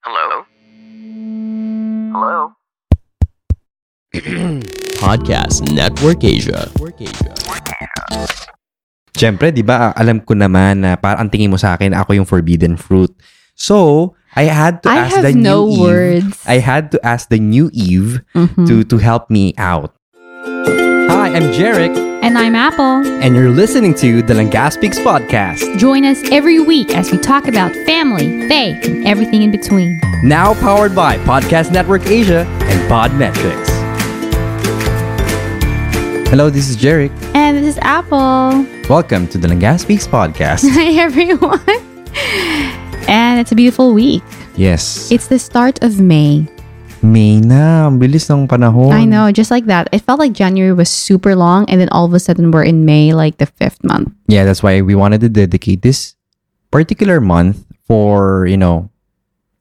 Hello? Hello? Podcast Network Asia. Siyempre, di ba, alam ko naman na parang ang tingin mo sa akin, ako yung forbidden fruit. So, I had to I ask have the no new Eve. words. I had to ask the new Eve Mhm. to to help me out. Hi, I'm Jarek, And I'm Apple. and you're listening to the Langaspix podcast. Join us every week as we talk about family, faith, and everything in between. Now powered by Podcast Network Asia and Podmetrics. Hello, this is Jarek. And this is Apple. Welcome to the Langaspix podcast. Hi, everyone. And it's a beautiful week. yes. It's the start of May. May na. Ang bilis ng panahon. I know, just like that. It felt like January was super long, and then all of a sudden we're in May, like the fifth month. Yeah, that's why we wanted to dedicate this particular month for, you know,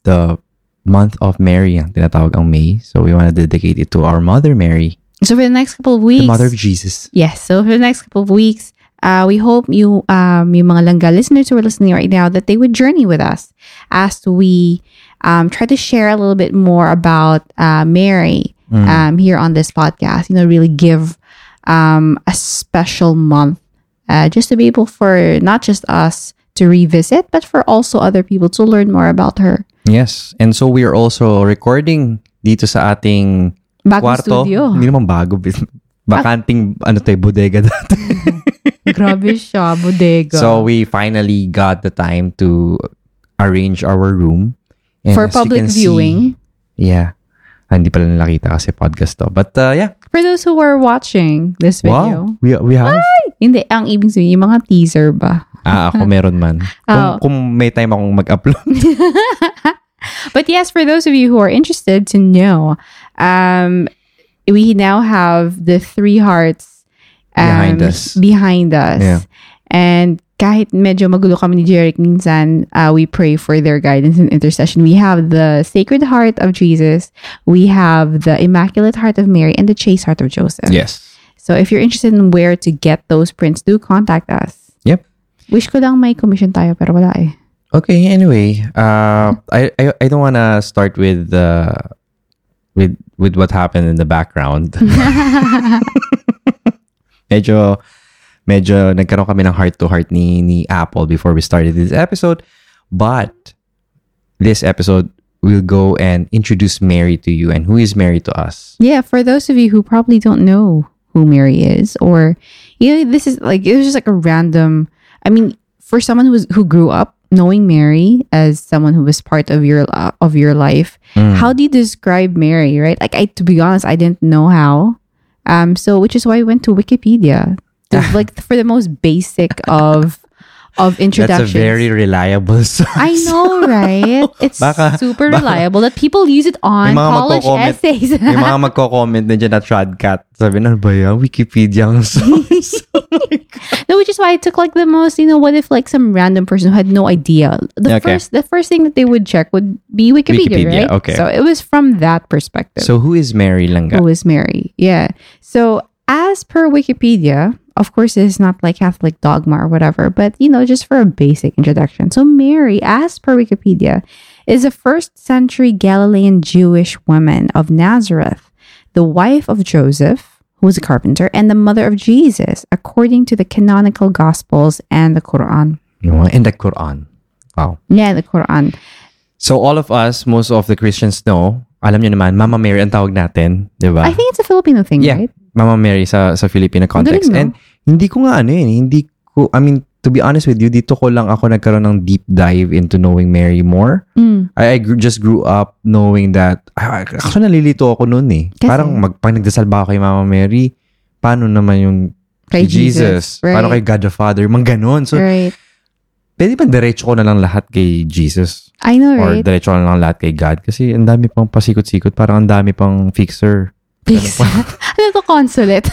the month of Mary, ang tinatawag ang May. So we want to dedicate it to our mother Mary, So for the next couple of weeks, the mother of Jesus. Yes. So for the next couple of weeks, uh, we hope you, um, yung mga langga listeners who are listening right now, that they would journey with us as we um, try to share a little bit more about uh, Mary um, here on this podcast. You know, really give um, a special month uh, just to be able for not just us to revisit, but for also other people to learn more about her. Yes. And so we are also recording dito sa ating Bagong kwarto. studio. Hindi naman bago. Bakanting, ano tayo, bodega dati. Grabe siya, bodega. So we finally got the time to arrange our room. And for public can see- viewing. yeah. Ah, hindi pala nakita kasi podcast to. But uh, yeah. For those who are watching this video, Wow. We, we have. Hindi, ang ibig sabihin, yung mga teaser ba? Ah, ako meron man. Kung, Oh. kung may time akong mag-upload. But yes, for those of you who are interested to know, um, we now have the three hearts um, Behind us. Behind us. Yeah. And kahit medyo magulo kami ni Jeric minsan, uh, we pray for their guidance and intercession. We have the Sacred Heart of Jesus, we have the Immaculate Heart of Mary, and the Chaste Heart of Joseph. yes. So if you're interested in where to get those prints, do contact us. Yep. Wish ko lang may commission tayo, pero wala eh. Okay, anyway. Uh, I, I, I don't want to start with, uh, with, with what happened in the background. medyo, medyo nagkaroon kami ng heart-to-heart ni, ni Apple before we started this episode. But, this episode will go and introduce Mary to you. And who is Mary to us? Yeah, for those of you who probably don't know who Mary is, or you know, this is like it was just like a random. I mean, for someone who was who grew up knowing Mary as someone who was part of your uh, of your life, Mm. how do you describe Mary? Right? Like, I to be honest, I didn't know how. Um, so which is why I went to Wikipedia, to, like for the most basic of of That's a very reliable source. I know, right? It's Baka- super baka- reliable that people use it on college essays. May mga magko-comment na dyan na Tradcat. Sabi na, ba yan? Wikipedia ang source. no, which is why I took like the most, you know, what if like some random person who had no idea. The Okay. first the first thing that they would check would be Wikipedia, Wikipedia, right? okay. So it was from that perspective. so, who is Mary Langga? who is Mary? Yeah. So as per Wikipedia, of course it is not like Catholic dogma or whatever, but you know, just for a basic introduction. So Mary, as per Wikipedia, is a first century Galilean Jewish woman of Nazareth, the wife of Joseph, who was a carpenter, and the mother of Jesus, according to the canonical gospels and the Quran. No, in the Quran. Wow. Yeah, the Quran. So, all of us, most of the Christians know, alam nyo naman, Mama Mary ang tawag natin. Di ba? I think it's a Filipino thing, yeah. right? Mama Mary sa, sa Filipino context. galing, no? And hindi ko nga ano yun, hindi ko, I mean, to be honest with you, dito ko lang ako nagkaroon ng deep dive into knowing Mary more. Mm. I, I grew, just grew up knowing that, actually nalilito ako noon eh. Kasi? Parang mag, pag nagdasal ba ako kay Mama Mary, paano naman yung Kay Jesus? Jesus, Paano right. kay God the Father? Mga ganon. So, right. pwede ba diretso ko na lang lahat kay Jesus? I know, Or right? diretso ko na lang lahat kay God? Kasi ang dami pang pasikot-sikot. Parang ang dami pang fixer. Please. ano to consulate?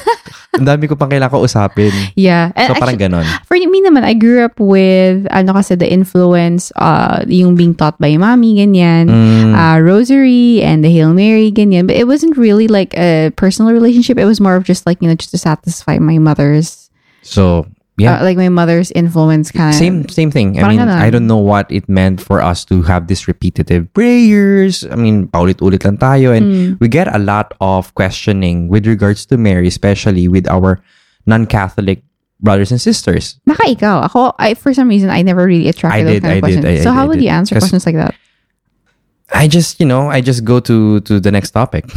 Ang dami ko pang kailangan kausapin. yeah. And So, parang actually, ganon. for me naman, I grew up with, ano kasi, the influence, uh, yung being taught by mommy, ganyan. Mm, Uh, rosary and the Hail Mary, ganyan. But it wasn't really like a personal relationship. It was more of just like, you know, just to satisfy my mother's so, Yeah. Uh, like my mother's influence kind of. same same thing. I mean, ganun. I don't know what it meant for us to have this repetitive prayers. I mean, paulit-ulit lang tayo and Mm. we get a lot of questioning with regards to Mary, especially with our non-Catholic brothers and sisters. Baka ikaw. Ako, I, for some reason, I never really attracted I those did, kind of I did, questions. I- I so did, how I would you answer questions like that? I just, you know, I just go to to the next topic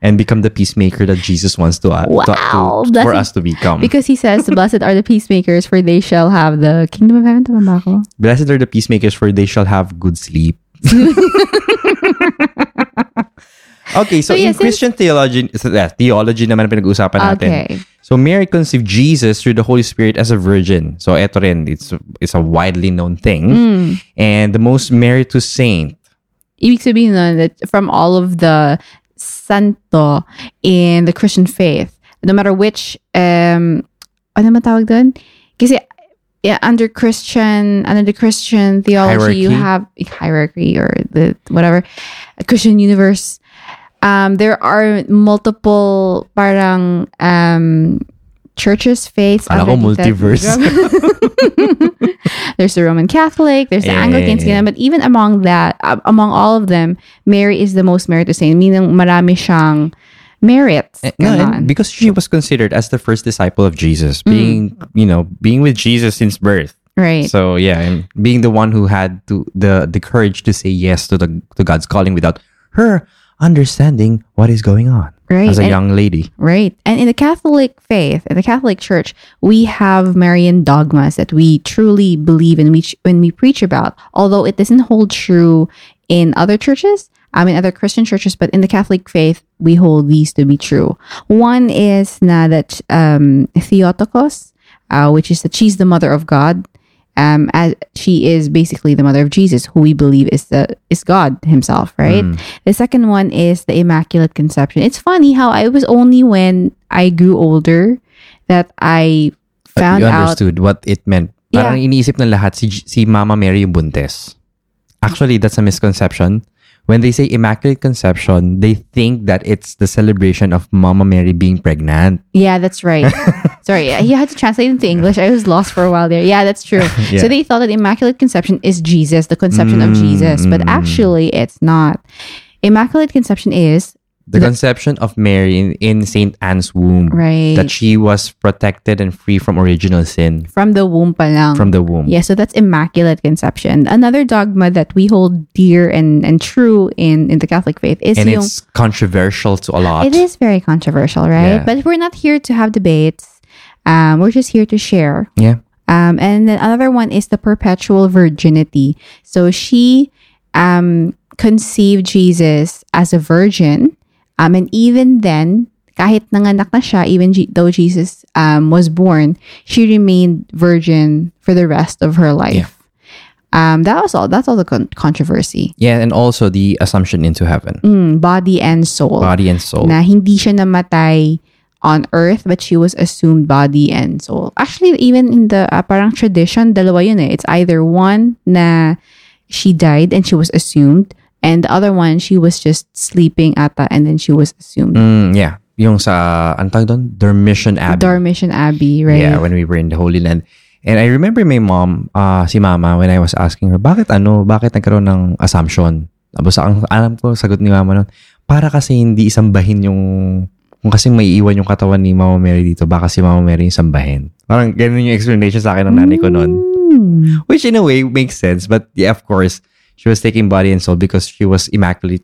and become the peacemaker that Jesus wants to, uh, to- Wow, to, that's for us to become. because he says, "Blessed are the peacemakers, for they shall have the kingdom of heaven." Tama ba ako? Blessed are the peacemakers, for they shall have good sleep. okay, so, So, in Christian theology, so, yeah, theology naman pinag-uusapan natin. Okay. So Mary conceived Jesus through the Holy Spirit as a virgin. So eto rin, it's, it's a widely known thing. Mm. And the most meritorious saint, Ibig sabihin nun that from all of the santo in the Christian faith, no matter which, um, ano man tawag doon? Kasi yeah, under Christian, under the Christian theology, you have hierarchy or the whatever Christian universe. Um, there are multiple parang um, churches, faiths. Ko under multiverse. there's the Roman Catholic, there's the Yeah, Anglicans, yeah, yeah. but even among that, uh, among all of them, Mary is the most meritorious saint, meaning marami siyang merits. Eh, no, and because she was considered as the first disciple of Jesus, being, you know, being with Jesus since birth. right. So yeah, and being the one who had to, the the courage to say yes to the to God's calling without her understanding what is going on Right, as a and- young lady. Right. And in the Catholic faith, in the Catholic Church, we have Marian dogmas that we truly believe in we when we preach about, although it doesn't hold true in other churches, I mean other Christian churches, but in the Catholic faith, we hold these to be true. One is na that um, Theotokos, uh, which is that she's the mother of God. Um, as she is basically the mother of Jesus, who we believe is the is God Himself, right? The second one is the Immaculate Conception. It's funny how I was only when I grew older that I But found you out. understood what it meant. Yeah. Parang iniisip ng lahat si, si Mama Mary yung buntes. Actually, that's a misconception. When they say Immaculate Conception, they think that it's the celebration of Mama Mary being pregnant. Yeah, that's right. Sorry, he had to translate into English. I was lost for a while there. Yeah, that's true. Yeah. So they thought that Immaculate Conception is Jesus, the conception of Mm, Jesus, but mm. actually it's not. Immaculate Conception is The, The- conception of Mary in, in St. Anne's womb. right That she was protected and free from original sin from the womb pa lang. from the womb. Yeah, so that's immaculate conception. Another dogma that we hold dear and, and true in, in the Catholic faith is and yung it's controversial to a lot. It is very controversial, right? Yeah. But we're not here to have debates. Um, we're just here to share. Yeah. Um, and then another one is the perpetual virginity. So she um, conceived Jesus as a virgin. Um, and even then, kahit nanganak na siya, even G- though Jesus um, was born, she remained virgin for the rest of her life. Um, that was all. That's all the con- controversy. Yeah, and also the assumption into heaven, Mm, body and soul. body and soul. na hindi siya namatay on earth but she was assumed body and soul. Actually, even in the uh, parang tradition, dalawa yun eh. It's either one na she died and she was assumed and the other one she was just sleeping ata and then she was assumed. Mm, yeah. Yung sa, ang tawag doon? Dormition Abbey. Dormition Abbey, right? Yeah, when we were in the Holy Land. And I remember my mom, uh, si mama, when I was asking her, bakit ano, bakit nagkaroon ng assumption? Tapos ang alam ko, sagot ni mama nun, para kasi hindi isambahin yung, kung kasi may iwan yung katawan ni Mama Mary dito, baka si Mama Mary yung sambahin. Parang ganun yung explanation sa akin ng nanay ko noon. Mm. Which in a way makes sense, but yeah, of course, she was taking body and soul because she was immaculately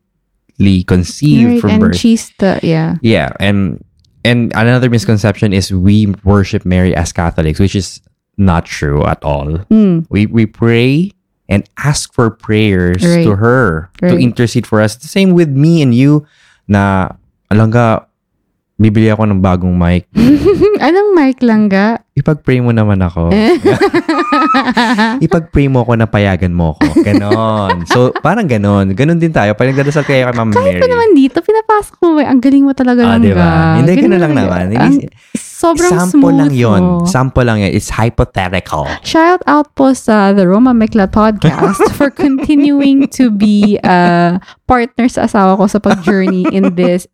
conceived Right, from and birth. she's the, yeah. Yeah, and and another misconception is we worship Mary as Catholics, which is not true at all. Mm. We we pray and ask for prayers Right. to her to Right. intercede for us. The same with me and you na alangga bibili ako ng bagong mic. Anong mic langga? Ipag-pray mo naman ako. Ipag-pray mo ako na payagan mo ako. Ganon. so, parang ganon. Ganon din tayo. Pag nagdadasal kayo kay Mama Mary. Ito naman dito, pinapasok mo eh. Ang galing mo talaga Ah, langga. diba? Hindi, Galing ganun mo lang naman. Ang- Hindi- sobrang Sample smooth lang yon. mo. Sample lang yan. It's hypothetical. Shout out po sa the Roma Mekla podcast for continuing to be uh, partner sa asawa ko sa pag-journey in this,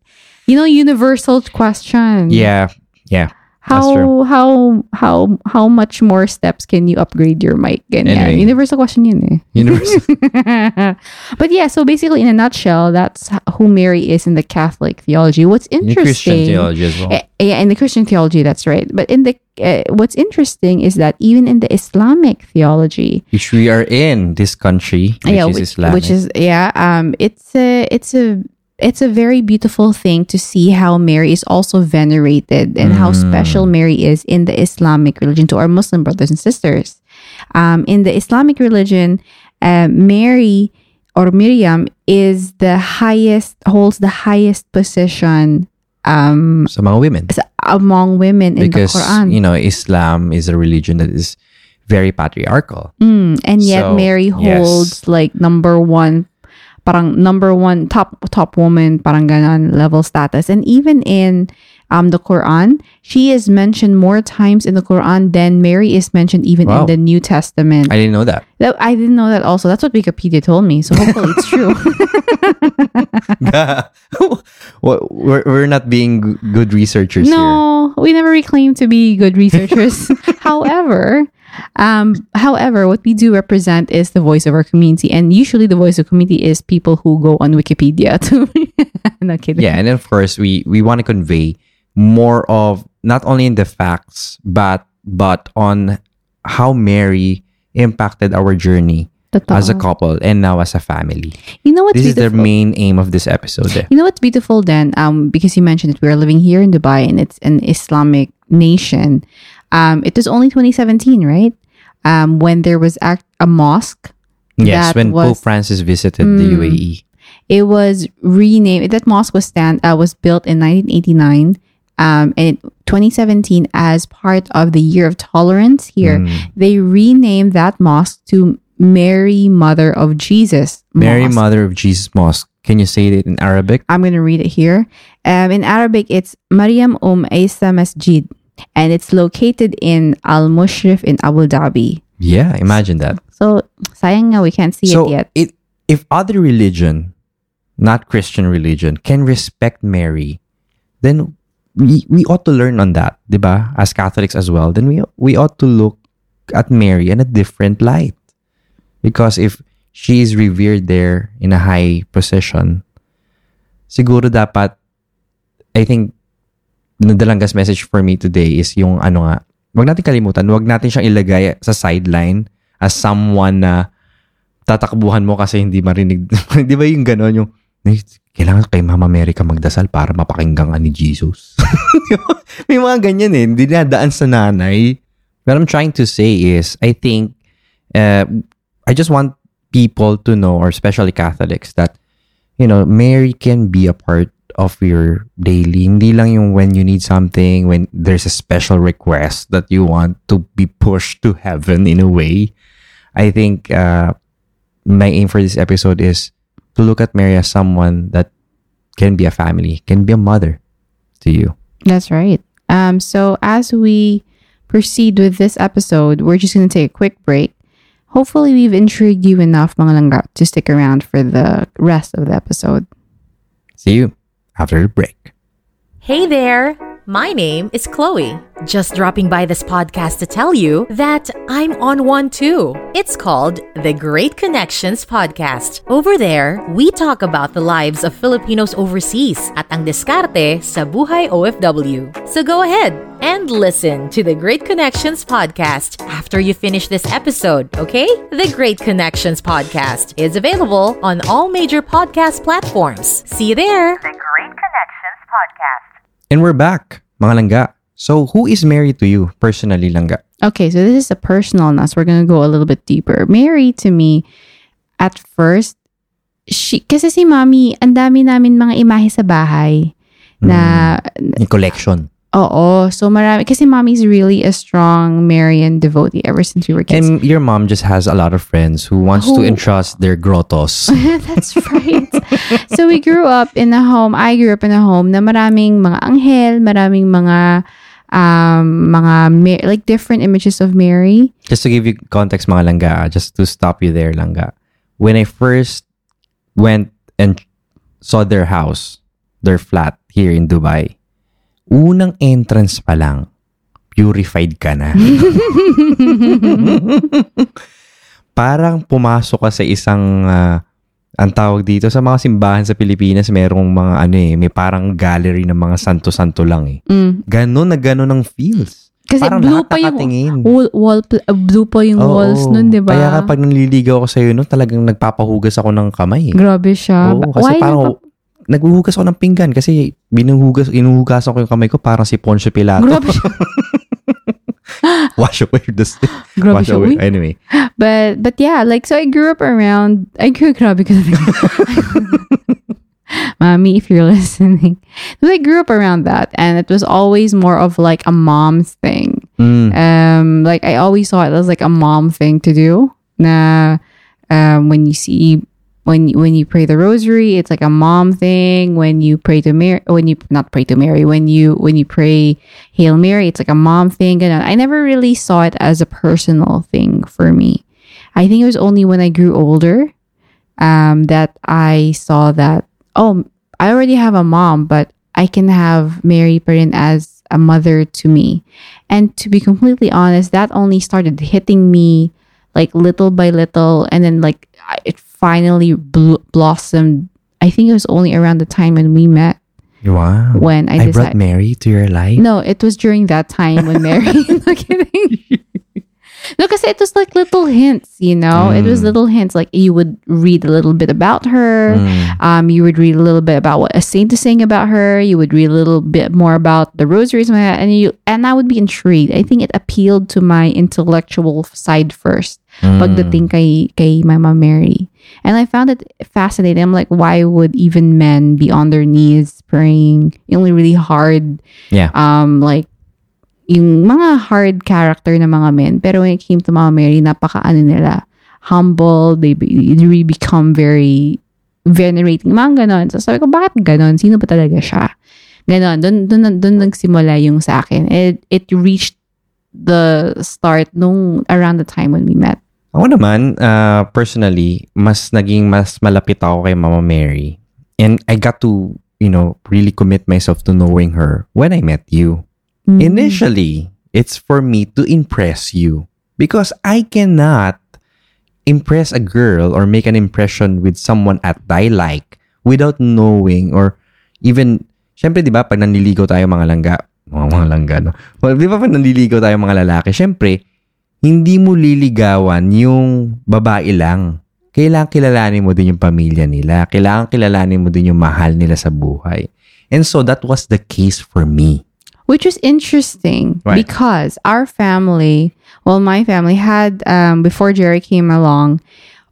you know, universal question. Yeah. Yeah. how how how how much more steps can you upgrade your mic? Ganyan. Anyway. Universal question yun eh. Universal. but yeah, so basically in a nutshell, that's who Mary is in the Catholic theology. What's In interesting Christian theology as well. Eh, Yeah, in the Christian theology, that's right. But in the uh, what's interesting is that even in the Islamic theology, Which we are in this country, which yeah, is which, Islamic. which is yeah, um, it's a it's a it's a very beautiful thing to see how Mary is also venerated and how Mm. special Mary is in the Islamic religion to our Muslim brothers and sisters. Um, in the Islamic religion, uh, Mary or Miriam is the highest holds the highest position um, sa mga women. among women in because, the Quran. you know, Islam is a religion that is very patriarchal. Mm, and yet So, Mary yes. holds like number one, parang number one top top woman, parang ganon level status. And even in um the Quran, she is mentioned more times in the Quran than Mary is mentioned even Wow. in the New Testament. I didn't know that. I didn't know that also. That's what Wikipedia told me. So hopefully it's true. We're, we're not being good researchers here. no, we never reclaimed to be good researchers. however, um, however, what we do represent is the voice of our community, and usually the voice of community is people who go on Wikipedia to. no kidding. Yeah, and then of course we we want to convey more of not only in the facts but but on how Mary impacted our journey Totoo. as a couple and now as a family. you know what's This is the main aim of this episode. eh. You know what's beautiful then? Um, because you mentioned that we are living here in Dubai and it's an Islamic nation. Um, it was only 2017, right? Um, when there was act- a mosque. Yes, when was- Pope Francis visited the. Mm. UAE. It was renamed. That mosque was stand uh, was built in 1989. Um, and 2017, as part of the Year of Tolerance here, Mm. they renamed that mosque to Mary, Mother of Jesus. Mary Mother of Jesus Mosque. Can you say it in Arabic? I'm going to read it here. Um, in Arabic, it's Maryam Um Isa Masjid, and it's located in Al Mushrif in Abu Dhabi. Yeah, imagine that. So, sayang nga we can't see so it yet. it if other religion, not Christian religion, can respect Mary, then we, we ought to learn on that, diba? As Catholics as well, then we we ought to look at Mary in a different light. Because if she is revered there in a high position, siguro dapat I think the Dalanggas message for me today is yung ano nga, wag natin kalimutan, wag natin siyang ilagay sa sideline as someone na tatakbuhan mo kasi hindi marinig. Di ba yung gano'n yung, "Ay, kailangan kay Mama Mary ka magdasal para mapakinggan ka ni Jesus. May mga ganyan eh. Hindi nadaan sa nanay. What I'm trying to say is, I think, uh, I just want people to know, or especially Catholics, that, you know, Mary can be a part of your daily. Hindi lang yung when you need something, when there's a special request that you want to be pushed to heaven in a way. I think uh, my aim for this episode is to look at Mary as someone that can be a family, can be a mother to you. That's right. Um, so as we proceed with this episode, we're just going to take a quick break. Hopefully, we've intrigued you enough, mga langga, to stick around for the rest of the episode. See you after the break. Hey there! My name is Chloe. Just dropping by this podcast to tell you that I'm on one too. It's called the Great Connections Podcast. Over there, we talk about the lives of Filipinos overseas at ang diskarte sa buhay OFW. So go ahead and listen to the Great Connections Podcast after you finish this episode, okay? The Great Connections Podcast is available on all major podcast platforms. See you there! The Great Connections Podcast. And we're back, mga langga. So, who is Mary to you personally, langga? Okay, so this is a personal nas. We're gonna go a little bit deeper. Mary to me, at first, she, kasi si mami, ang dami namin mga imahe sa bahay na, Yung collection. Oo, so marami, kasi mommy's really a strong Marian devotee ever since we were kids. And your mom just has a lot of friends who wants to entrust their grottos. That's right. so we grew up in a home, I grew up in a home na maraming mga anghel, maraming mga um mga like different images of Mary. just to give you context, mga langga, just to stop you there, langga. When I first went and saw their house, their flat here in Dubai, unang entrance pa lang, purified ka na. Parang pumasok ka sa isang ah, ang tawag dito sa mga simbahan sa Pilipinas, merong mga ano eh, may parang gallery ng mga santo-santo lang eh. Mm. Ganon na ganon ang feels. Kasi Parang blue pa yung wall, wall pl- uh, blue pa yung Oo. walls nun, di ba? Kaya kapag nanliligaw ako sa'yo, no, talagang nagpapahugas ako ng kamay. Eh. Grabe siya. Oo, kasi Why parang naghuhugas ako ng pinggan kasi binuhugas, inuhugasan ko yung kamay ko parang si Poncio Pilato. Grabe siya. Wash away the Grabe wash away. Anyway. But but yeah, like so I grew up around I grew grabe ka. Mommy, if you're listening. So I grew up around that and it was always more of like a mom's thing. Mm. Um like I always saw it as like a mom thing to do. Na um when you see when when you pray the rosary, it's like a mom thing. When you pray to Mary, when you not pray to Mary, when you when you pray Hail Mary, it's like a mom thing. And I never really saw it as a personal thing for me. I think it was only when I grew older um, that I saw that oh, I already have a mom, but I can have Mary Perrin as a mother to me. And to be completely honest, that only started hitting me like little by little, and then like it finally bl- blossomed. I think it was only around the time when we met Wow. when I, I brought. Mary to your life. No, it was during that time when Mary. no kidding. No, because it was like little hints, you know. It was Mm. little hints. Like you would read a little bit about her. Mm. Um, you would read a little bit about what a saint is saying about her. You would read a little bit more about the rosaries, and that, and you and I would be intrigued. I think it appealed to my intellectual side first. Mm. Pagdating kay kay Mama Mary, and I found it fascinating. I'm like, why would even men be on their knees praying? Only really hard Yeah. um like yung mga hard character na mga men. Pero when it came to Mama Mary napaka ano nila humble. They, be, they really become very venerating. Mga ganon. So sabi ko bakit ganon? Sino ba talaga siya? Ganon. Dun, dun, dun nagsimula yung sa akin. It, it reached the start nung around the time when we met Ako naman, uh, personally, mas naging mas malapit ako kay Mama Mary. And I got to, you know, really commit myself to knowing her when I met you. Mm. Initially, it's for me to impress you because I cannot impress a girl or make an impression with someone at I like without knowing or even, syempre, di ba, pag nanliligaw tayo mga langga, mga, mga langga, no? Well, di ba pag nanliligaw tayo mga lalaki, syempre, hindi mo liligawan yung babae lang. Kailangan kilalanin mo din yung pamilya nila. Kailangan kilalanin mo din yung mahal nila sa buhay. And so that was the case for me. which was interesting Right. because our family, well, my family had um, before Jerry came along,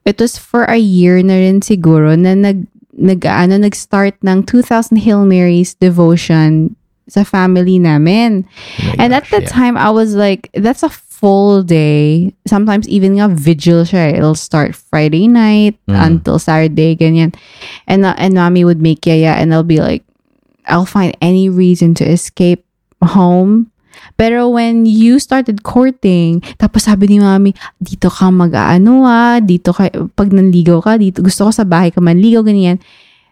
it was for a year na rin siguro na nag nag ano nag-start ng 2000 Hail Marys devotion sa family namin. Oh And at gosh, the yeah. time I was like that's a full day. Sometimes even nga vigil siya. eh. It'll start Friday night Mm. until Saturday ganyan. And uh, and mommy would make yaya and I'll be like I'll find any reason to escape home. Pero when you started courting, tapos sabi ni mami, dito ka mag-ano ah, dito ka, pag nanligaw ka, dito, gusto ko sa bahay ka manligaw, ganyan.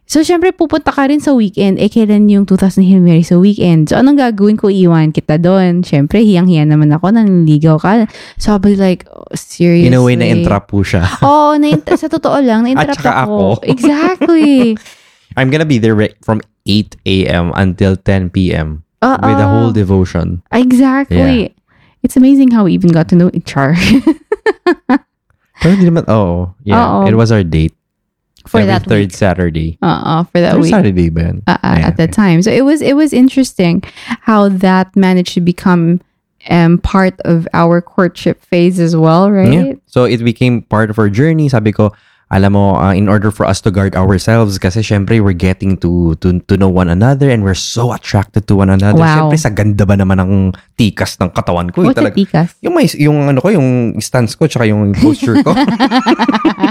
So, syempre, pupunta ka rin sa weekend. Eh, kailan yung 2000 Hail Mary sa weekend? So, anong gagawin ko? Iwan kita doon. Syempre, hiyang-hiya naman ako, nanligaw ka. So, I'll be like, oh, seriously? In a way, na-entrap po siya. Oo, na sa totoo lang, saka ako. ako. Exactly. I'm gonna be there re- from 8 a.m. until 10 p.m. Oo. with the whole devotion. Exactly. It's amazing how we even got to know each other Pero hindi naman, oh, yeah. Oo. It was our date. For Every that third week. Saturday. Uh, for that Third week. Saturday ba yun? uh, uh, Yeah, at the time. So it was it was interesting how that managed to become um part of our courtship phase as well, right? Yeah. So it became part of our journey. Sabi ko, alam mo, uh, in order for us to guard ourselves, kasi syempre we're getting to, to to know one another and we're so attracted to one another. Wow. Syempre sa ganda ba naman ng tikas ng katawan ko. eh, What's talaga. tikas? Yung may yung ano ko, yung stance ko tsaka yung posture ko.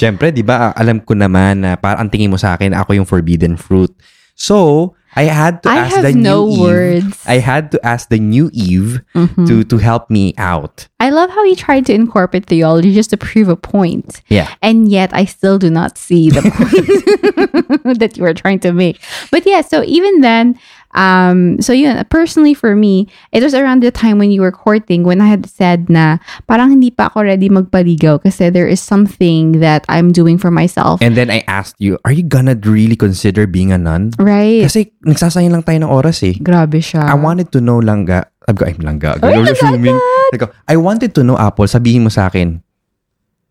Syempre, 'di ba? Alam ko naman na parang ang tingin mo sa akin ako yung forbidden fruit. So, I had to I ask the no new Eve. words. I had to ask the new Eve Mhm. to to help me out. I love how he tried to incorporate theology just to prove a point. Yeah. And yet I still do not see the point that you were trying to make. But yeah, so even then, Um, so yun, personally for me, it was around the time when you were courting when I had said na parang hindi pa ako ready magpaligaw kasi there is something that I'm doing for myself. And then I asked you, are you gonna really consider being a nun? right? Kasi nagsasayang lang tayo ng oras eh. Grabe siya. I wanted to know langga. Sabi ko, ay, langga. Sabi ko, I wanted to know, Apple, sabihin mo sa akin,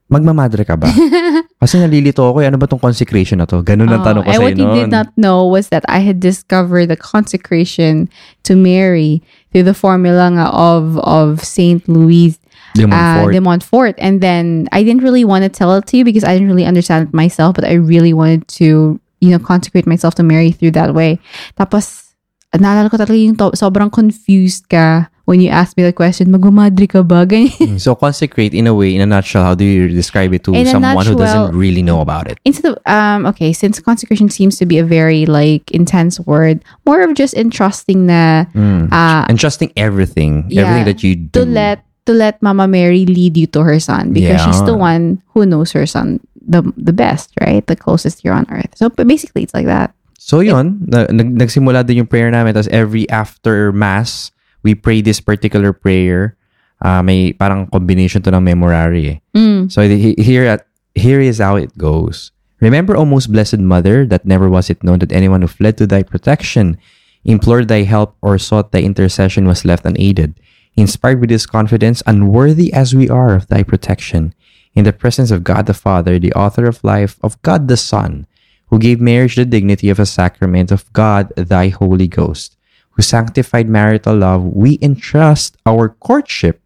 magmamadre ka ba? Kasi nalilito ako, eh, ano ba tong consecration na to? Ganun ang Oh, tanong ko and sa'yo what you did noon. not know was that I had discovered the consecration to Mary through the formula nga of of Saint Louis De uh, Montfort. de Montfort. And then I didn't really want to tell it to you because I didn't really understand it myself, but I really wanted to, you know, consecrate myself to Mary through that way. Tapos, naalala ko talaga yung to- sobrang confused ka when you ask me the question, magmamadre ka ba? Ganyan. so consecrate, in a way, in a nutshell, how do you describe it to In someone who doesn't really know about it? Instead of, um, okay, since consecration seems to be a very, like, intense word, more of just entrusting na, Mm. uh, And trusting everything, Yeah. everything that you do. to let to let Mama Mary lead you to her son because she's the one who knows her son the the best, right? The closest here on earth. So but basically, it's like that. So yun, na, nag, nagsimula din yung prayer namin. Tapos every after mass, we pray this particular prayer. Uh, may parang combination to ng memorare eh. Mm. So he- here at here is how it goes. Remember, O most blessed Mother, that never was it known that anyone who fled to thy protection, implored thy help, or sought thy intercession was left unaided. Inspired with this confidence, unworthy as we are of thy protection, in the presence of God the Father, the author of life, of God the Son, who gave marriage the dignity of a sacrament of God thy Holy Ghost, who sanctified marital love, we entrust our courtship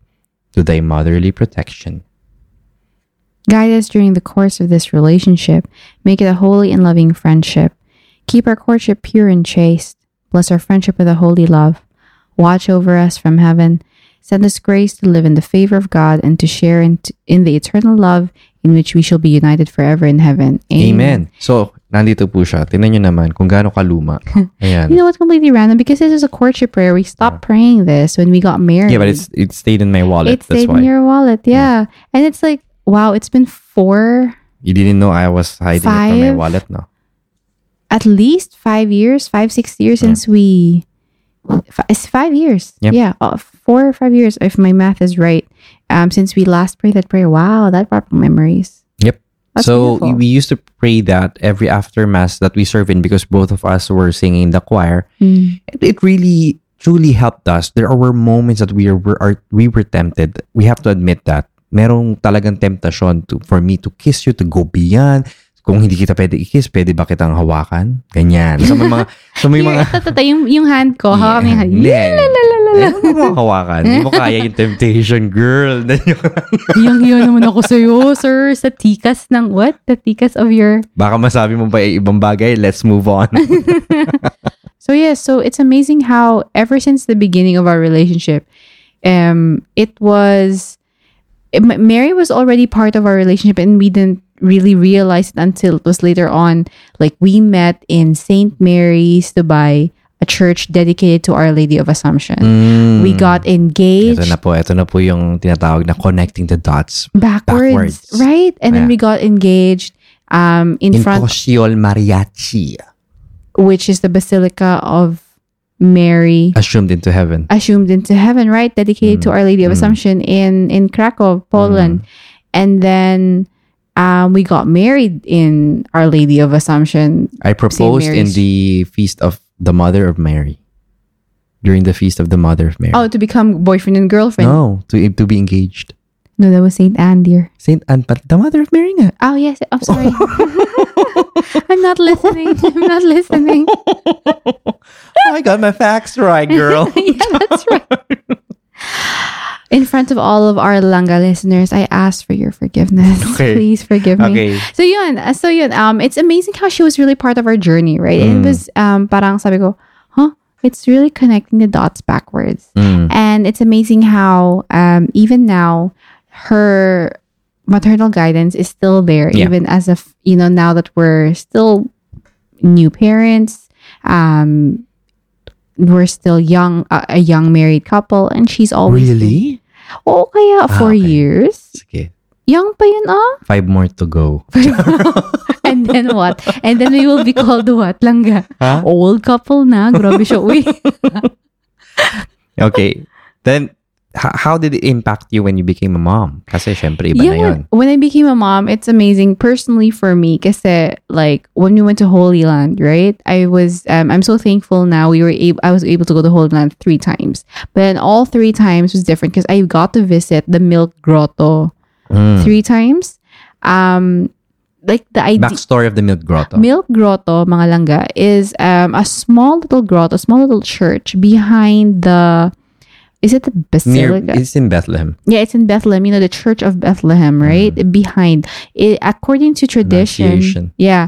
to thy motherly protection. Guide us during the course of this relationship. Make it a holy and loving friendship. Keep our courtship pure and chaste. Bless our friendship with a holy love. Watch over us from heaven. Send us grace to live in the favor of God and to share in, in the eternal love in which we shall be united forever in heaven. Amen. So, nandito po siya. Tingnan nyo naman kung gaano kaluma. Ayan. You know what's completely random? Because this is a courtship prayer. We stopped praying this when we got married. yeah, but it's it stayed in my wallet. it That's stayed why. in your wallet. Yeah. And it's like, wow, it's been four, you didn't know I was hiding it from my wallet, no? at least five years, five, six years since we, it's five years. Yep. Yeah. uh, Four or five years, if my math is right, um, since we last prayed that prayer. Wow, that brought memories. That's so beautiful. we used to pray that every after mass that we serve in because both of us were singing the choir. Mm. It, it really truly helped us. There were moments that we were, are, we were tempted. We have to admit that. Merong talagang temptation to for me to kiss you, to go beyond. Kung hindi kita pwede i-kiss, pwede ba kitang hawakan? Ganyan. So may mga, so may mga, Tata, yung, yung hand ko, hawak mo yung hand. Hindi. La, la. Eh, mo hawakan. Hindi mo kaya yung temptation, girl. Yang yun naman ako sa'yo, sir. Sa tikas ng what? The tikas of your... Baka masabi mo pa ibang bagay. Let's move on. So yeah, so it's amazing how ever since the beginning of our relationship, um, it was Mary was already part of our relationship, and we didn't really realize it until it was later on. Like we met in Saint Mary's Dubai, a church dedicated to Our Lady of Assumption. Mm. We got engaged Ito na po. Ito na po yung tinatawag na connecting the dots. backwards, Backwards. right? And then we got engaged um, in, In front, Mariacki. which is the Basilica of Mary. Assumed into heaven. assumed into heaven, right? Dedicated to Our Lady of Assumption in in Krakow, Poland, and then um, we got married in Our Lady of Assumption. I proposed in the feast of the Mother of Mary. During the feast of the Mother of Mary. Oh, to become boyfriend and girlfriend. no, to to be engaged. No, that was Saint Anne, dear. Saint Anne, but the Mother of Mary nga. Oh yes, I'm sorry. I'm not listening. I'm not listening. I got my facts right, girl. yeah, that's right. In front of all of our Langa listeners, I ask for your forgiveness. Okay. Please forgive me. okay. So yun, uh, so yun, um, it's amazing how she was really part of our journey, right? Mm. It was, um, parang sabi ko, huh? It's really connecting the dots backwards. Mm. And it's amazing how, um, even now, her maternal guidance is still there, Yeah. even as of, you know, now that we're still new parents, um, we're still young, uh, a young married couple, and she's always Really? Oh, kaya Ah, four okay. years. Sige. Young pa yun, ah. Five more to go. and then what? And then we will be called what? Langga. Huh? Old couple na. Grabe siya. Uy. Okay. Then, how did it impact you when you became a mom? Kasi syempre, iba na yeah, yun. when, when I became a mom, it's amazing personally for me kasi like when we went to Holy Land, right? I was um, I'm so thankful now we were able I was able to go to Holy Land three times. But then all three times was different because I got to visit the Milk Grotto Mm. three times. Um like the idea Backstory of the Milk Grotto. Milk Grotto, mga langga, is um, a small little grotto, a small little church behind the. Is it the Near, it's in Bethlehem. yeah, it's in Bethlehem. You know, the Church of Bethlehem, right? Mm-hmm. Behind it, according to tradition. Yeah,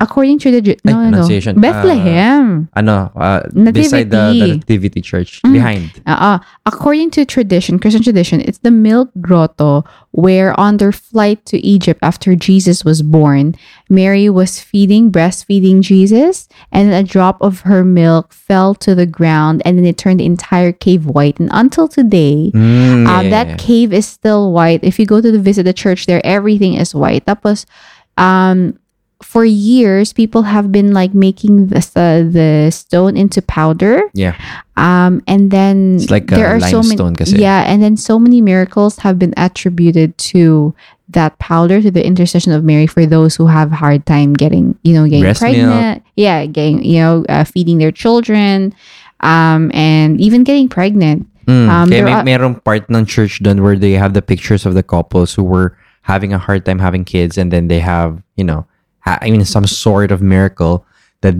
according to the Ay, no, no, no, pronunciation. Bethlehem. Ano, uh, beside the, the Nativity. Nativity Church. Mm. Behind. Uh, according to tradition, Christian tradition, it's the milk grotto where on their flight to Egypt after Jesus was born, Mary was feeding, breastfeeding Jesus, and a drop of her milk fell to the ground and then it turned the entire cave white. And until today, Mm, um, yeah, that cave is still white. If you go to the visit the church there, everything is white. Tapos, um, for years, people have been like making this, uh, the stone into powder. Yeah. Um, and then It's like, there are so many, kasi. yeah, and then so many miracles have been attributed to that powder to the intercession of Mary for those who have hard time getting, you know, getting Breast pregnant, yeah, getting, you know, uh, feeding their children, um, and even getting pregnant. Mm. Um, Kaya there may, are- merong part ng church doon where they have the pictures of the couples who were having a hard time having kids and then they have, you know, I mean, some sort of miracle that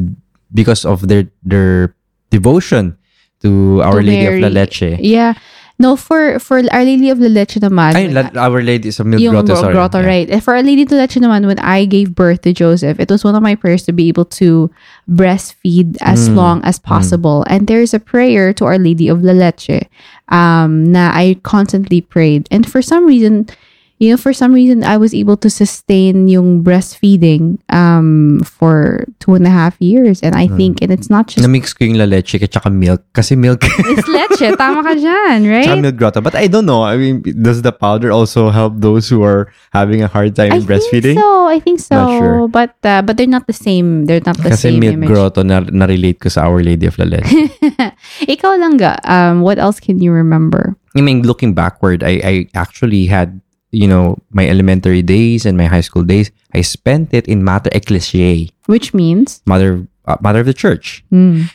because of their their devotion to Our To Lady of La Leche. Yeah. No, for for Our Lady of La Leche naman. Ay, La- Our Lady sa Milk yung Grotto, gro- sorry. grotto, Yeah. right. And for Our Lady of La Leche naman, when I gave birth to Joseph, it was one of my prayers to be able to breastfeed as Mm. long as possible. And there's a prayer to Our Lady of La Leche um, na I constantly prayed. And for some reason, you know, for some reason, I was able to sustain yung breastfeeding um, for two and a half years. And I think, and it's not just Na-mix ko yung La Leche at saka milk. Kasi milk, it's leche. Tama ka dyan, tsaka right? milk grotto. But I don't know. I mean, does the powder also help those who are having a hard time I breastfeeding? think so. I think so. Not sure. But uh, but they're not the same. They're not the Kasi same milk image. grotto na, na-relate ko sa Our Lady of La Leche. Ikaw lang ga. Um, what else can you remember? I mean, looking backward, I, I actually had, you know, my elementary days and my high school days. I spent it in Mater Ecclesiae, Which means? mother, uh, mother of the church. Mm.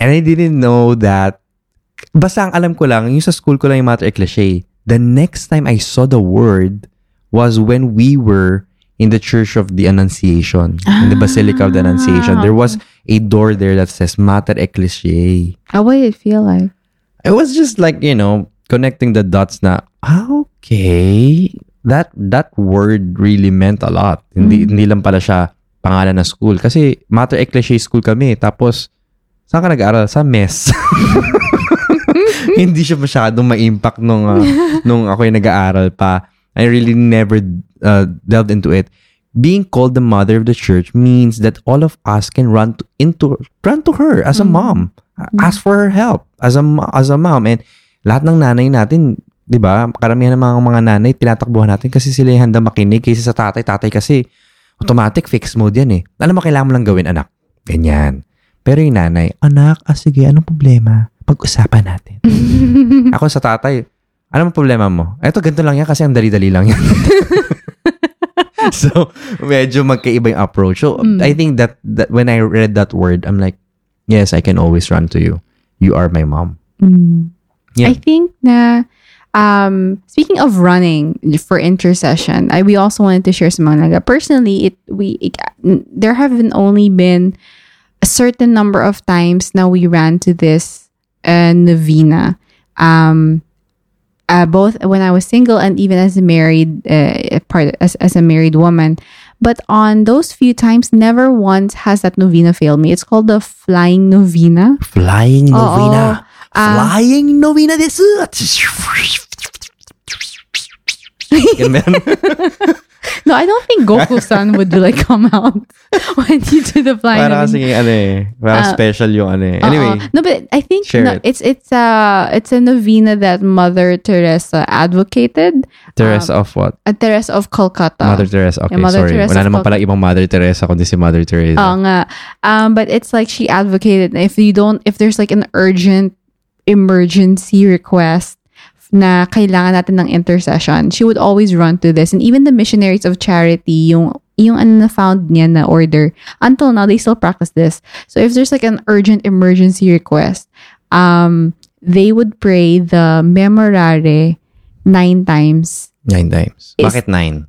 And I didn't know that, basta ang alam ko lang, yung sa school ko lang yung Mater Ecclesiae. The next time I saw the word was when we were in the Church of the Annunciation, in the Basilica of the Annunciation. There was a door there that says Mater Ecclesiae. Oh, what did it feel like? it was just like you know connecting the dots na ah, okay. That that word really meant a lot. Hindi hindi lang pala siya pangalan ng school. Kasi Mater Ecclesiae school kami. Tapos saan ka nag-aaral? Sa mess. Hindi siya masyadong ma-impact nung ah, nung ako yung nag-aaral pa. I really never uh, delved into it. Being called the mother of the church means that all of us can run to, into run to her as a mom. Ask for her help as a as a mom. And lahat ng nanay natin 'di ba? Karamihan ng mga mga nanay tinatakbuhan natin kasi sila yung handa makinig kaysa sa tatay. Tatay kasi automatic fixed mode yan eh. Alam mo kailangan mo lang gawin anak. Ganyan. Pero yung nanay anak ah sige anong problema? Pag-usapan natin. Ako sa tatay ano ang problema mo? Eto ganito lang yan kasi ang dali-dali lang yan. So medyo magkaiba yung approach. So I think that, that when I read that word I'm like yes I can always run to you. You are my mom. Mm. Yeah. I think na um speaking of running for intercession, I we also wanted to share some mga. Personally, it we it, there have been only been a certain number of times now we ran to this uh, novena. Um uh, both when I was single and even as a married uh, part as, as a married woman. But on those few times, never once has that novena failed me. It's called the flying novena. flying novena. Flying novena desu Ganun. No, I don't think Goku-san would like come out when you do the flying. Para novena. kasi ano eh. Parang Ah, special yung ano eh. Anyway, Oo. no, but I think no, it. it's it's a it's a novena that Mother Teresa advocated. Teresa of what? A Teresa of Kolkata. Mother Teresa. Okay, Yeah, Mother sorry. Teresa Wala of naman Cal- pala ibang Mother Teresa kundi si Mother Teresa. Oo nga. Um, but it's like she advocated if you don't, if there's like an urgent emergency request na kailangan natin ng intercession, she would always run to this. And even the missionaries of charity, yung yung ano na found niya na order, until now, they still practice this. So if there's like an urgent emergency request, um, they would pray the Memorare nine times. Nine times. Is- Bakit nine?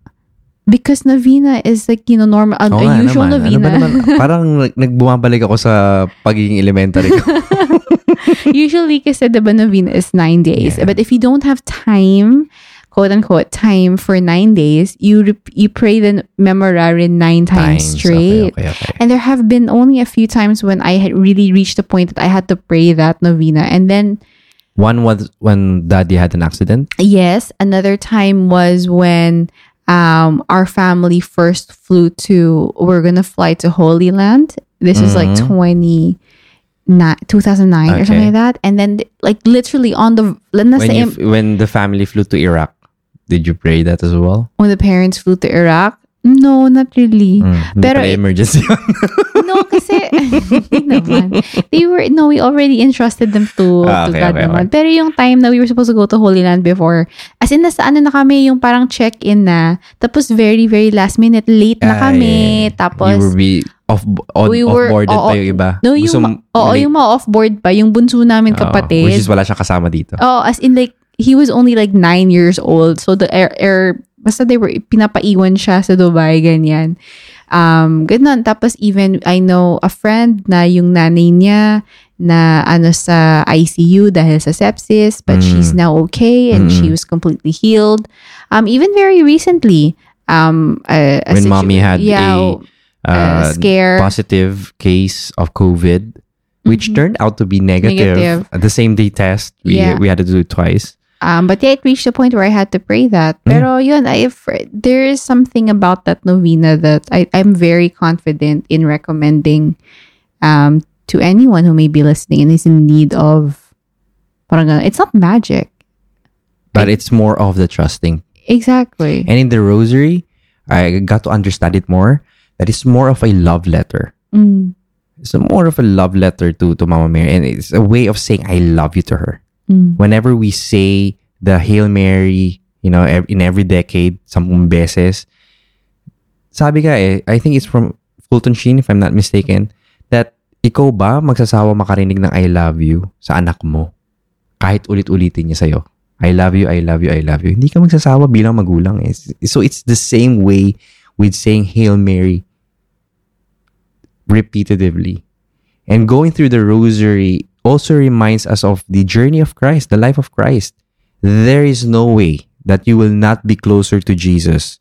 Because novena is like, you know, normal, a, Oo a nga usual naman. Ano ba naman? Parang nag- nagbumabalik ako sa pagiging elementary ko. Usually, kasi the novena is nine days. Yeah. But if you don't have time, quote unquote, time for nine days, you you pray the memorare nine times, straight. Okay, okay, okay. And there have been only a few times when I had really reached the point that I had to pray that novena. And then, One was when daddy had an accident. yes, another time was when um, our family first flew to, we're going to fly to Holy Land. This was like Mhm. 20. Na, 2009 or something like that and then like literally on the nasa When, you, f- when the family flew to Iraq, did you pray that as well? when the parents flew to Iraq? No, not really. Mm, Pero it- emergency no, kasi naman. They were no, we already entrusted them to, Ah, to God okay, naman. Pero yung time na we were supposed to go to Holy Land before, as in nasa ano na kami, yung parang check-in na, tapos very very last minute late na Ah, kami, yeah. tapos you were be off, on, We were- off-boarded oo. pa yung iba. no, yung, Gusto ma- oo, yung mga off-board pa, yung bunso namin kapatid. which is wala siyang kasama dito. Oh, as in like he was only like nine years old. So the air, air basta they were pinapaiwan siya sa Dubai ganyan. Um, ganun. Tapos even I know a friend na yung nanay niya na ano sa ICU dahil sa sepsis, but Mm. she's now okay and she Mm. was completely healed. Um, even very recently, um, a, a When situ- mommy had yeah, a uh, scare. positive case of COVID, which Mhm. turned out to be negative. Negative. The same day test, we, Yeah. we had to do it twice. Um, but yeah, it reached a point where I had to pray that. Mm. Pero yun, I, there is something about that novena that I, I'm very confident in recommending um, to anyone who may be listening and is in need of, parang it's not magic. But it's more of the trusting. Exactly. And in the rosary, I got to understand it more. That it's more of a love letter. Mm, It's more of a love letter to, to Mama Mary. And it's a way of saying, I love you to her. mm, Whenever we say the Hail Mary, you know, in every decade, sampung beses, sabi ka eh, I think it's from Fulton Sheen, if I'm not mistaken, that ikaw ba magsasawa makarinig ng I love you sa anak mo? Kahit ulit-ulitin niya sa'yo. I love you, I love you, I love you. Hindi ka magsasawa bilang magulang eh. So it's the same way with saying Hail Mary repetitively. And going through the rosary also reminds us of the journey of Christ, the life of Christ. There is no way that you will not be closer to Jesus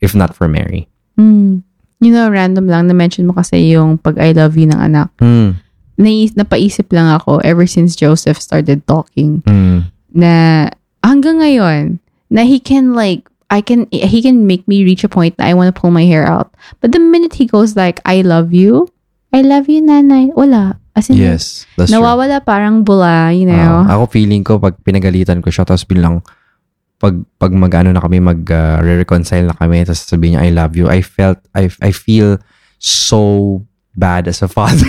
if not for Mary. mm. You know, random lang, na-mention mo kasi yung pag I love you ng anak. Hmm. Nais, napaisip lang ako ever since Joseph started talking. Hmm. na hanggang ngayon na he can like I can he can make me reach a point that I want to pull my hair out. But the minute he goes like I love you, I love you nanay, wala. As in, Yes, that's true. nawawala parang bula, you know. Ah, ako feeling ko pag pinagalitan ko siya tapos bilang pag pag mag-ano na kami mag uh, reconcile na kami tapos sabihin niya I love you I felt I I feel so bad as a father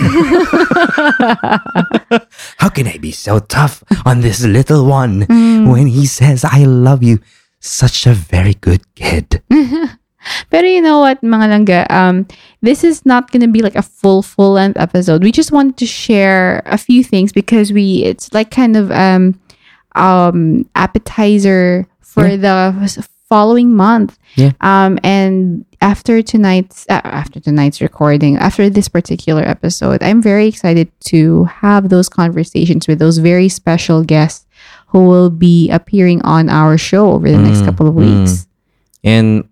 how can I be so tough on this little one Mm. when he says I love you such a very good kid Pero you know what, mga langga, um, this is not gonna be like a full, full length episode. We just wanted to share a few things because we, it's like kind of um, um, appetizer for the following month. Yeah. Um, and after tonight's, uh, after tonight's recording, after this particular episode, I'm very excited to have those conversations with those very special guests who will be appearing on our show over the next Mm, couple of mm. weeks. And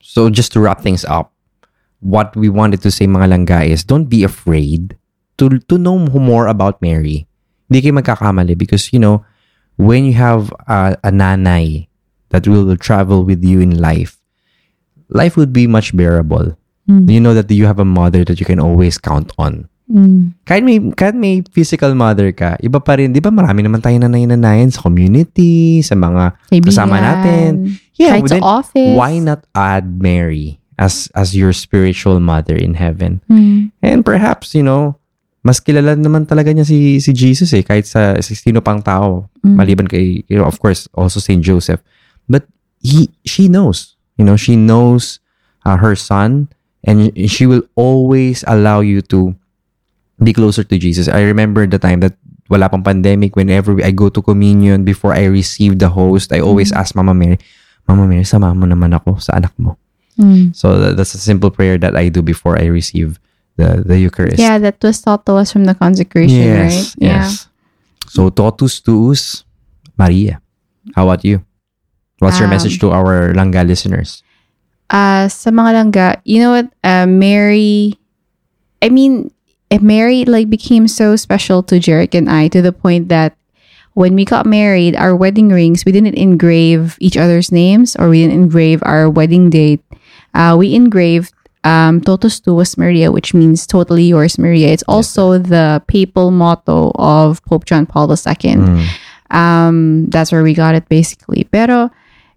so just to wrap things up, what we wanted to say mga langga is don't be afraid to to know more about Mary. Hindi kayo magkakamali because you know, when you have a, a nanay that will travel with you in life, life would be much bearable. Mm. You know that you have a mother that you can always count on. Mm. Kahit may, kahit may physical mother ka, iba pa rin, di ba marami naman tayo nanay-nanayan sa community, sa mga kasama Kaibigan. natin. Yeah, Kahit sa then office. why not add Mary as as your spiritual mother in heaven? Mm. And perhaps, you know, mas kilala naman talaga niya si si Jesus eh kahit sa, sa sino pang tao Mm. maliban kay you know of course also Saint Joseph but he she knows you know she knows uh, her son and she will always allow you to be closer to Jesus I remember the time that wala pang pandemic whenever I go to communion before I receive the host I always ask Mama Mary Mama Mary sama mo naman ako sa anak mo Mm. so that's a simple prayer that I do before I receive the the Eucharist Yeah, that was taught to us from the consecration, right? Yes. So totus tuus Maria. How about you? What's your Um, message to our Langga listeners? uh sa mga langga, you know what? Uh, Mary, I mean, Mary like became so special to Jarek and I to the point that when we got married, our wedding rings, we didn't engrave each other's names or we didn't engrave our wedding date. Uh, we engraved um, Totus Tuus Maria, which means totally yours, Maria. It's also the papal motto of Pope John Paul II. Mm. Um, that's where we got it basically. Pero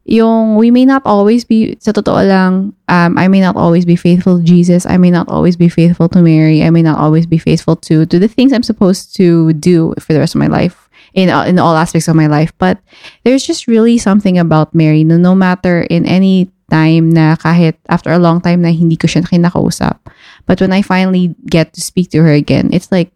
yung we may not always be sa totoo lang um, I may not always be faithful to Jesus. I may not always be faithful to Mary. I may not always be faithful to to the things I'm supposed to do for the rest of my life in all- in all aspects of my life. But there's just really something about Mary no, no matter in any time na kahit after a long time na hindi ko siya kinakausap but when I finally get to speak to her again it's like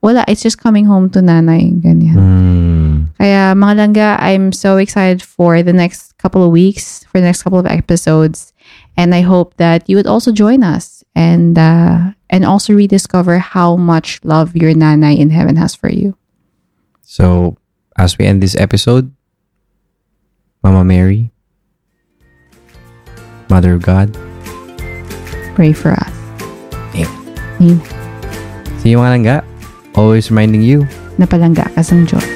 wala it's just coming home to nanay ganyan. Mm. kaya mga langga, I'm so excited for the next couple of weeks, for the next couple of episodes. And I hope that you would also join us and uh, and also rediscover how much love your nanay in heaven has for you. So as we end this episode, Mama Mary, Mother of God, Pray for us. Amen. Amen. see you mga Langga. Always reminding you, Napalangga ka sa Diyos.